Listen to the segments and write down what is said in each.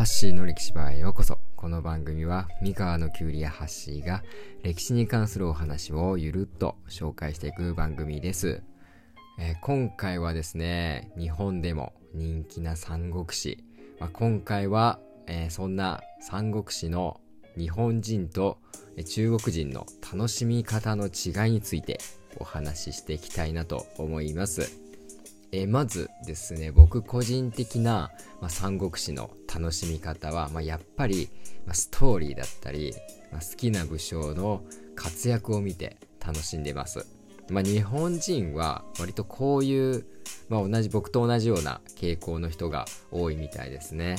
ハッシーの歴史場へようこそ。この番組は三河のキュウリやハッシーが歴史に関するお話をゆるっと紹介していく番組です。えー、今回はですね、日本でも人気な三国志。まあ、今回は、えー、そんな三国志の日本人と中国人の楽しみ方の違いについてお話ししていきたいなと思います。えまずですね、僕個人的な、まあ、三国志の楽しみ方は、まあ、やっぱり、まあ、ストーリーだったり、まあ、好きな武将の活躍を見て楽しんでます。まあ、日本人は割とこういう、まあ、同じ僕と同じような傾向の人が多いみたいですね。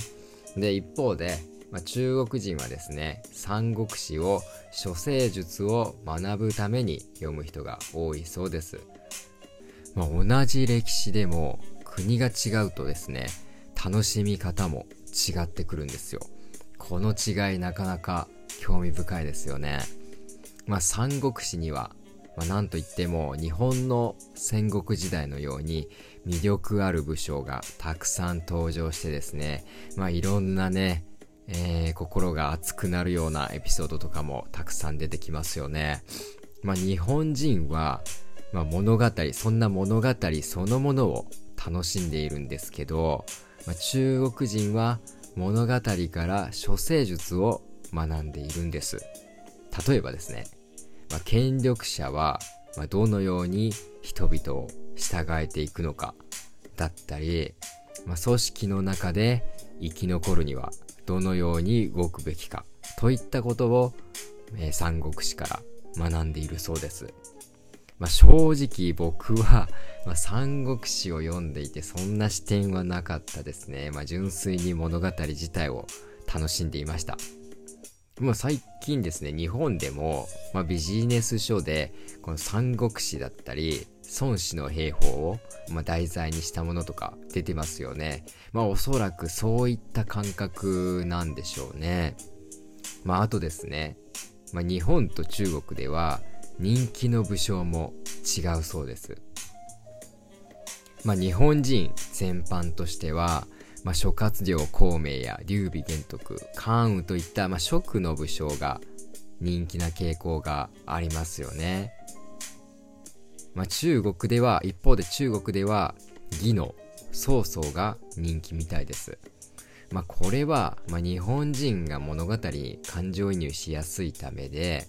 で、一方で、まあ、中国人はですね、三国志を処世術を学ぶために読む人が多いそうです。まあ、同じ歴史でも国が違うとですね、楽しみ方も違ってくるんですよ。この違いなかなか興味深いですよね。まあ、三国志には、まあ、なんといっても日本の戦国時代のように魅力ある武将がたくさん登場してですね、まあ、いろんなね、えー、心が熱くなるようなエピソードとかもたくさん出てきますよね。まあ、日本人はまあ、物語そんな物語そのものを楽しんでいるんですけど、まあ、中国人は物語から処世術を学んでいるんです。例えばですね、まあ、権力者はどのように人々を従えていくのかだったり、まあ組織の中で生き残るにはどのように動くべきかといったことを、えー、三国志から学んでいるそうです。まあ、正直僕は、まあ、三国志を読んでいてそんな視点はなかったですね。まあ、純粋に物語自体を楽しんでいました。もう最近ですね、日本でも、まあ、ビジネス書で、この三国志だったり、孫子の兵法を、まあ、題材にしたものとか出てますよね。まあおそらくそういった感覚なんでしょうね。まああとですね、まあ、日本と中国では人気の武将も違うそうです。まあ、日本人全般としては、まあ、諸葛亮孔明や劉備玄徳関羽といった、まあ、職の武将が人気な傾向がありますよね。まあ、中国では一方で中国では義の曹操が人気みたいです。まあ、これは、まあ、日本人が物語に感情移入しやすいためで、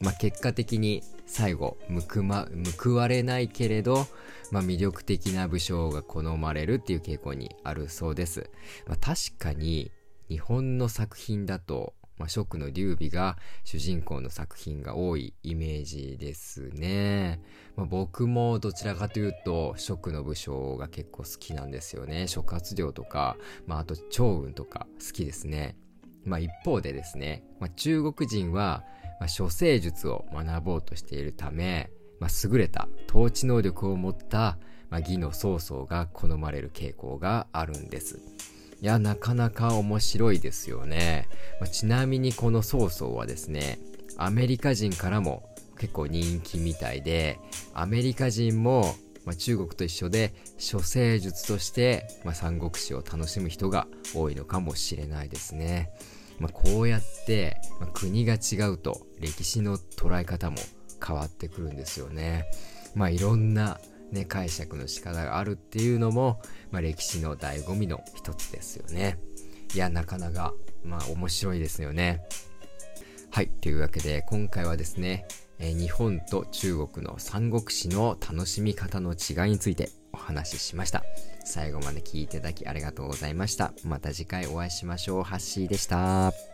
まあ、結果的に最後報,、ま、報われないけれど、まあ、魅力的な武将が好まれるっていう傾向にあるそうです。まあ、確かに日本の作品だと、まあ、食の劉備が主人公の作品が多いイメージですね。まあ、僕もどちらかというと食の武将が結構好きなんですよね。諸葛亮とか、まあ、あと趙雲とか好きですね。まあ、一方でですね、まあ、中国人はまあ、処世術を学ぼうとしているため、まあ、優れた統治能力を持った、まあ、義の曹操が好まれる傾向があるんです。いや、なかなか面白いですよね。まあ、ちなみにこの曹操はですね、アメリカ人からも結構人気みたいで、アメリカ人も、まあ、中国と一緒で処世術として、まあ、三国志を楽しむ人が多いのかもしれないですね。まあ、こうやって、まあ、国が違うと歴史の捉え方も変わってくるんですよね。まあいろんなね、解釈の仕方があるっていうのも、まあ、歴史の醍醐味の一つですよね。いや、なかなか、まあ面白いですよね。はい。というわけで、今回はですね、え、日本と中国の三国志の楽しみ方の違いについてお話ししました。最後まで聞いていただきありがとうございました。また次回お会いしましょう。ハッシーでした。